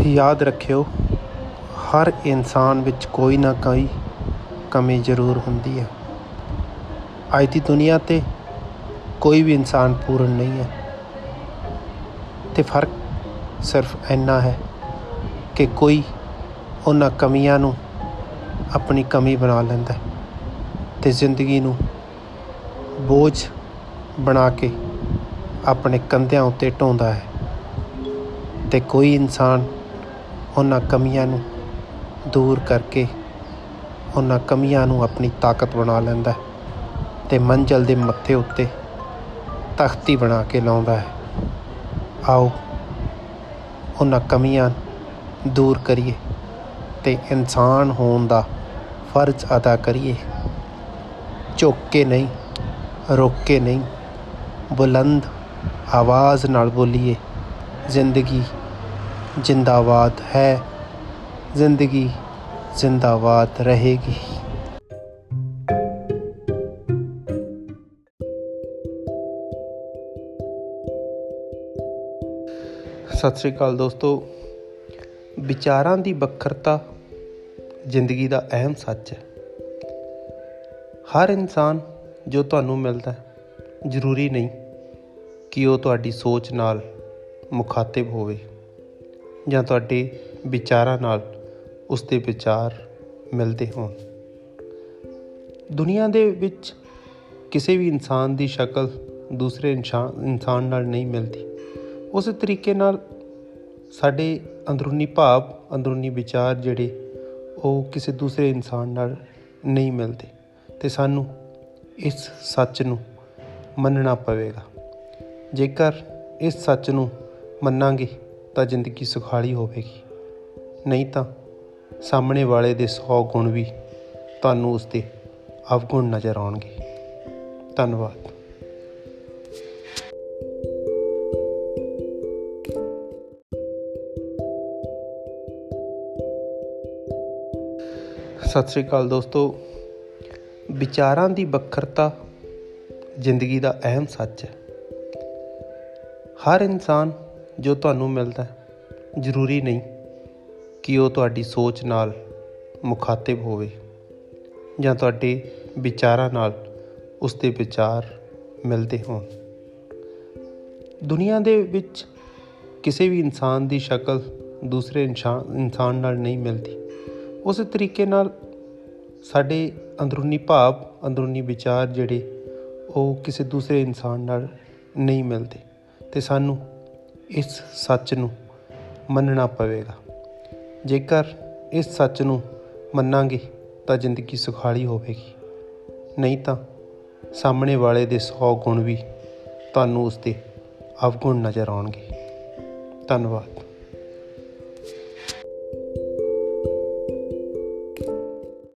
ਯਾਦ ਰੱਖਿਓ, ਹਰ ਇਨਸਾਨ ਵਿੱਚ ਕੋਈ ਨਾ ਕੋਈ ਕਮੀ ਜ਼ਰੂਰ ਹੁੰਦੀ ਹੈ। ਅੱਜ ਦੀ ਦੁਨੀਆ 'ਤੇ ਕੋਈ ਵੀ ਇਨਸਾਨ ਪੂਰਨ ਨਹੀਂ ਹੈ। ਤੇ ਫ਼ਰਕ ਸਿਰਫ ਇੰਨਾ ਹੈ ਕਿ ਕੋਈ ਉਹਨਾਂ ਕਮੀਆਂ ਨੂੰ ਆਪਣੀ ਕਮੀ ਬਣਾ ਲੈਂਦਾ ਹੈ ਤੇ ਜ਼ਿੰਦਗੀ ਨੂੰ ਬੋਝ ਬਣਾ ਕੇ ਆਪਣੇ ਕੰਧਿਆਂ ਉੱਤੇ ਢੋਂਦਾ ਹੈ। ਤੇ ਕੋਈ ਇਨਸਾਨ ਉਹਨਾਂ ਕਮੀਆਂ ਨੂੰ ਦੂਰ ਕਰਕੇ ਉਹਨਾਂ ਕਮੀਆਂ ਨੂੰ ਆਪਣੀ ਤਾਕਤ ਬਣਾ ਲੈਂਦਾ ਹੈ ਤੇ ਮੰਜ਼ਲ ਦੇ ਮੱਥੇ ਉੱਤੇ ਤਖਤੀ ਬਣਾ ਕੇ ਲਾਉਂਦਾ ਹੈ। ਆਓ, ਉਹਨਾਂ ਕਮੀਆਂ ਦੂਰ ਕਰੀਏ ਤੇ ਇਨਸਾਨ ਹੋਣ ਦਾ ਫਰਜ਼ ਅਦਾ ਕਰੀਏ। ਝੁੱਕ ਕੇ ਨਹੀਂ, ਰੁਕ ਕੇ ਨਹੀਂ, ਬੁਲੰਦ ਆਵਾਜ਼ ਨਾਲ ਬੋਲੀਏ, ਜ਼ਿੰਦਗੀ ਜਿੰਦਾਬਾਦ ਹੈ। ਜ਼ਿੰਦਗੀ ਜਿੰਦਾਬਾਦ ਰਹੇਗੀ। ਸਤਿ ਸ਼੍ਰੀ ਅਕਾਲ ਦੋਸਤੋ। ਵਿਚਾਰਾਂ ਦੀ ਵੱਖਰਤਾ ਜ਼ਿੰਦਗੀ ਦਾ ਅਹਿਮ ਸੱਚ ਹੈ। ਹਰ ਇਨਸਾਨ ਜੋ ਤੁਹਾਨੂੰ ਮਿਲਦਾ ਹੈ, ਜ਼ਰੂਰੀ ਨਹੀਂ ਕਿ ਉਹ ਤੁਹਾਡੀ ਸੋਚ ਨਾਲ ਮੁਖਾਤਿਬ ਹੋਵੇ। ਜਾਂ ਤੁਹਾਡੇ ਵਿਚਾਰਾਂ ਨਾਲ ਉਸ ਦੇ ਵਿਚਾਰ ਮਿਲਦੇ ਹੋਣ। ਦੁਨੀਆ ਦੇ ਵਿੱਚ ਕਿਸੇ ਵੀ ਇਨਸਾਨ ਦੀ ਸ਼ਕਲ ਦੂਸਰੇ ਇਨਸਾਨ ਇਨਸਾਨ ਨਾਲ ਨਹੀਂ ਮਿਲਦੀ। ਉਸੇ ਤਰੀਕੇ ਨਾਲ ਸਾਡੇ ਅੰਦਰੂਨੀ ਭਾਵ, ਅੰਦਰੂਨੀ ਵਿਚਾਰ ਜਿਹੜੇ, ਉਹ ਕਿਸੇ ਦੂਸਰੇ ਇਨਸਾਨ ਨਾਲ ਨਹੀਂ ਮਿਲਦੇ ਤੇ ਸਾਨੂੰ ਇਸ ਸੱਚ ਨੂੰ ਮੰਨਣਾ ਪਵੇਗਾ। ਜੇਕਰ ਇਸ ਸੱਚ ਨੂੰ ਮੰਨਾਂਗੇ ਤਾਂ ਜ਼ਿੰਦਗੀ ਸੁਖਾਲੀ ਹੋਵੇਗੀ। ਨਹੀਂ ਤਾਂ ਸਾਹਮਣੇ ਵਾਲੇ ਦੇ 100 ਗੁਣ ਵੀ ਤੁਹਾਨੂੰ ਉਸ ਦੇ ਅਵਗੁਣ ਨਜ਼ਰ ਆਉਣਗੇ। ਧੰਨਵਾਦ। ਸਤਿ ਸ਼੍ਰੀ ਅਕਾਲ ਦੋਸਤੋ। ਵਿਚਾਰਾਂ ਦੀ ਵੱਖਰਤਾ ਜ਼ਿੰਦਗੀ ਦਾ ਅਹਿਮ ਸੱਚ ਹੈ। ਹਰ ਇਨਸਾਨ ਜੋ ਤੁਹਾਨੂੰ ਮਿਲਦਾ ਹੈ, ਜ਼ਰੂਰੀ ਨਹੀਂ ਕਿ ਉਹ ਤੁਹਾਡੀ ਸੋਚ ਨਾਲ ਮੁਖਾਤਿਬ ਹੋਵੇ ਜਾਂ ਤੁਹਾਡੇ ਵਿਚਾਰਾਂ ਨਾਲ ਉਸ ਦੇ ਵਿਚਾਰ ਮਿਲਦੇ ਹੋਣ। ਦੁਨੀਆ ਦੇ ਵਿੱਚ ਕਿਸੇ ਵੀ ਇਨਸਾਨ ਦੀ ਸ਼ਕਲ ਦੂਸਰੇ ਇਨਸਾਨ ਇਨਸਾਨ ਨਾਲ ਨਹੀਂ ਮਿਲਦੀ। ਉਸੇ ਤਰੀਕੇ ਨਾਲ ਸਾਡੇ ਅੰਦਰੂਨੀ ਭਾਵ, ਅੰਦਰੂਨੀ ਵਿਚਾਰ ਜਿਹੜੇ ਉਹ ਕਿਸੇ ਦੂਸਰੇ ਇਨਸਾਨ ਨਾਲ ਨਹੀਂ ਮਿਲਦੇ ਤੇ ਸਾਨੂੰ ਇਸ ਸੱਚ ਨੂੰ ਮੰਨਣਾ ਪਵੇਗਾ। ਜੇਕਰ ਇਸ ਸੱਚ ਨੂੰ ਮੰਨਾਂਗੇ ਤਾਂ ਜ਼ਿੰਦਗੀ ਸੁਖਾਲੀ ਹੋਵੇਗੀ। ਨਹੀਂ ਤਾਂ ਸਾਹਮਣੇ ਵਾਲੇ ਦੇ 100 ਗੁਣ ਵੀ ਤੁਹਾਨੂੰ ਉਸ ਦੇ ਅਵਗੁਣ ਨਜ਼ਰ ਆਉਣਗੇ। ਧੰਨਵਾਦ।